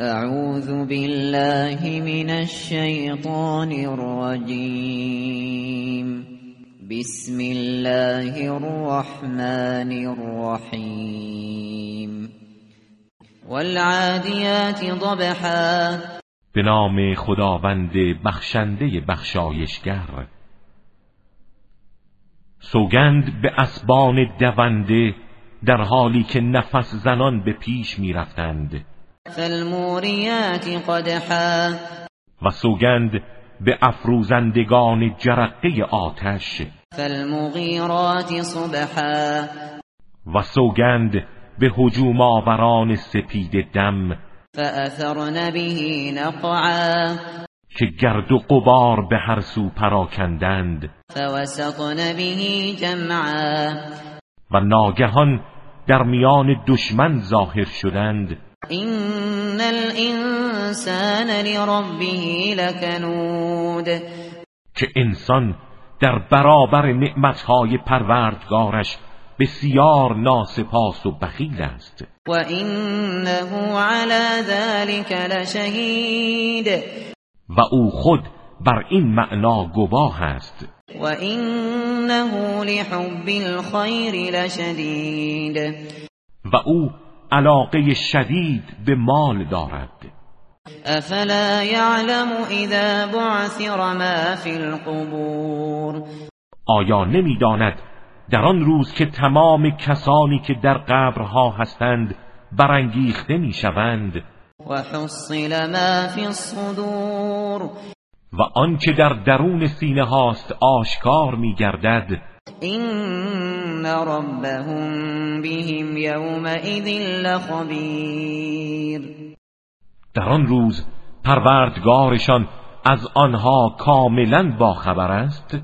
اعوذ بالله من الشیطان الرجیم بسم الله الرحمن الرحیم والعادیات ضبحا. به نام خداوند بخشنده بخشایشگر. سوگند به اسبان دونده در حالی که نفس زنان به پیش می رفتند فالموریات قدحا. و سوگند به افروزندگان جرقه آتش. فالمغیرات صبحا. و سوگند به هجوم آوران سپید دم. فأثرن به نقعا. که گرد و قبار به هر سو پراکندند. فوسطن به جمعا. و ناگهان در میان دشمن ظاهر شدند. این الانسان لربه لکنود که انسان در برابر نعمتهای پروردگارش بسیار ناسپاس و بخیل است. و انه على ذلك لشهید و او خود بر این معنا گواه است. و انه لحب الخیر لشدید و او علاقه شدید به مال دارد. افلا یعلم اذا بعثر ما فی القبور. آیا نمی‌داند در آن روز که تمام کسانی که در قبرها هستند برانگیخته می‌شوند؟ و حصل ما فی الصدور. و آنچه در درون سینه هاست آشکار میگردد این ربهم بهم یومئذ لخبیر در آن روز پروردگارشان از آنها کاملا باخبر است؟